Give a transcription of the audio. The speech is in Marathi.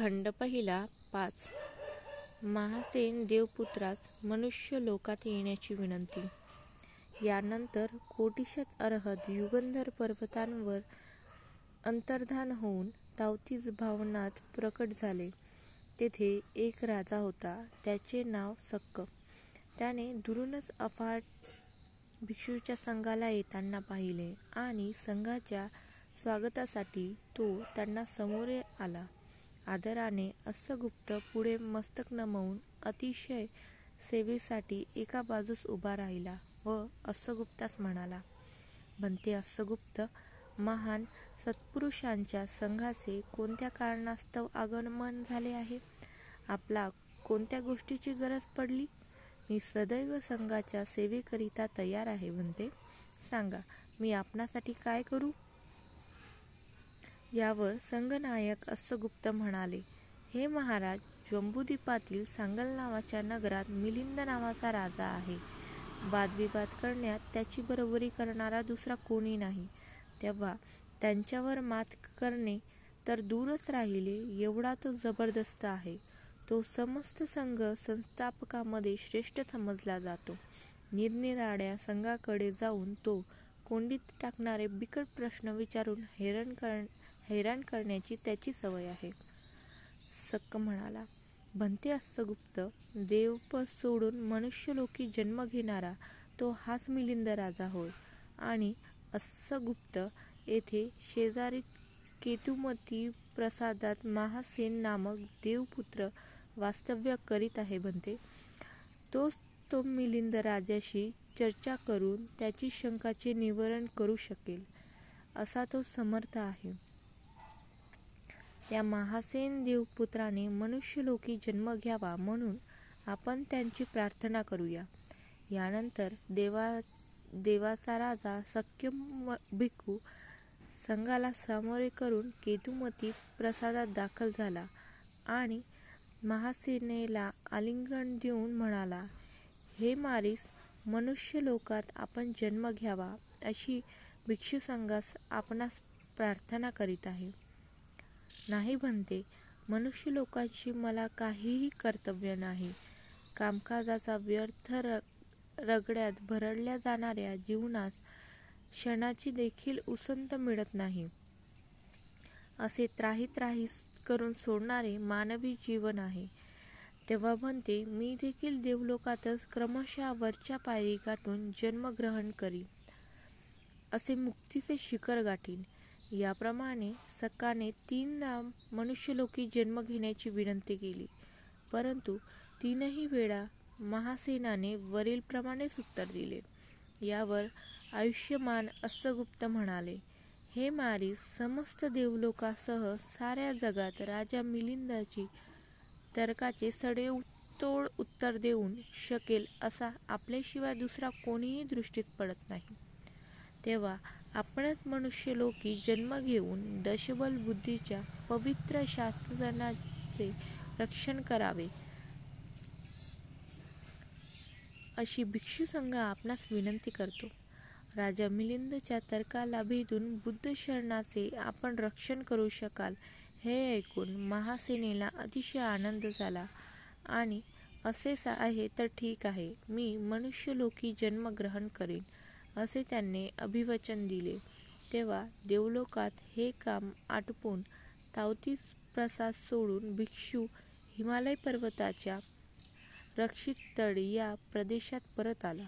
खंड पहिला पाच महासेन देवपुत्रास मनुष्य लोकात येण्याची विनंती यानंतर कोटिशत अर्हत युगंधर पर्वतांवर अंतर्धान होऊन तावतीच भावनात प्रकट झाले. तेथे एक राजा होता. त्याचे नाव सक्क. त्याने दुरूनच अफाट भिक्षूच्या संघाला येताना पाहिले आणि संघाच्या स्वागतासाठी तो त्यांना समोरे आला. आदराने अस्सगुप्त पुढे मस्तक नमवून अतिशय सेवेसाठी एका बाजूस उभा राहिला व अस्सगुप्तास म्हणाला, "भंते अस्सगुप्त, महान सत्पुरुषांच्या संघाचे कोणत्या कारणास्तव आगमन झाले आहे? आपला कोणत्या गोष्टीची गरज पडली? मी सदैव संघाच्या सेवेकरिता तयार आहे म्हणते सांगा, मी आपणासाठी काय करू? यावर संघनायक अस्सगुप्त म्हणाले, "हे महाराज, जंबूद्वीपातील सांगल नावाच्या नगरात मिलिंद नावाचा राजा आहे. वादविवाद करण्यात त्याची बरोबरी करणारा दुसरा कोणी नाही. तेव्हा त्यांच्यावर मात करणे तर दूरच राहिले, एवढा तो जबरदस्त आहे. तो समस्त संघ संस्थापकांमध्ये श्रेष्ठ समजला जातो. निरनिराळ्या संघांकडे जाऊन तो कोंडीत टाकणारे बिकट प्रश्न विचारून हैराण हैराण करण्याची त्याची सवय आहे. सक्क म्हणाला, "भंते अस्सगुप्त, देवपद सोडून मनुष्यलोकी जन्म घेणारा तो हाच मिलिंद राजा होय. आणि अस्सगुप्त, येथे शेजारी केतुमती प्रसादात महासेन नामक देवपुत्र वास्तव्य करीत आहे भंते. तोच तो मिलिंद राजाशी चर्चा करून त्याची शंकाचे निवारण करू शकेल, असा तो समर्थ आहे. त्या महासेन देवपुत्राने मनुष्यलोकी जन्म घ्यावा म्हणून आपण त्यांची प्रार्थना करूया. " यानंतर देवा देवाचा राजा सक्यम भिक्खू संघाला सामोरे करून केतुमती प्रसादात दाखल झाला आणि महासेनेला आलिंगन देऊन म्हणाला, "हे मारीस, मनुष्यलोकात आपण जन्म घ्यावा अशी भिक्षुसंघास आपणास प्रार्थना करीत आहे. " "नाही म्हणते मनुष्य लोकांशी मला काहीही कर्तव्य नाही. कामकाजाच्या व्यर्थ रगड्यात भरडल्या जाणाऱ्या जीवनास क्षणाची देखील उसंत मिळत नाही. असे त्राही त्राही करून सोडणारे मानवी जीवन आहे. तेव्हा म्हणते मी देखील देवलोकातच क्रमशः वरच्या पायरी गाठून जन्म ग्रहण करीन. असे मुक्तीचे शिखर गाठीन. " याप्रमाणे सकाने तीनदा मनुष्यलोकी जन्म घेण्याची विनंती केली, परंतु तीनही वेळा महासेनाने वरीलप्रमाणेच उत्तर दिले. यावर आयुष्यमान अस्सगुप्त म्हणाले, "हे मारी समस्त देवलोकासह साऱ्या जगात राजा मिलिंदाची तर्काचे सडेतोड उत्तर देऊन शकेल असा आपल्याशिवाय दुसरा कोणीही दृष्टीत पडत नाही. तेव्हा आपणच मनुष्यलोकी जन्म घेऊन दशबल बुद्धीच्या पवित्र शासनाचे रक्षण करावे, अशी भिक्षुसंघ आपणास विनंती करतो. " राजा मिलिंदच्या तर्काला भेदून बुद्ध शरणाचे आपण रक्षण करू शकाल हे ऐकून महासेनेला अतिशय आनंद झाला. आणि "असेच आहे तर ठीक आहे, मी मनुष्यलोकी जन्म ग्रहण करीन, असे त्यांनी अभिवचन दिले. तेव्हा देवलोकात हे काम आटोपून तावतीस प्रसाद सोडून भिक्षू हिमालय पर्वताच्या रक्षिततळ या प्रदेशात परत आला.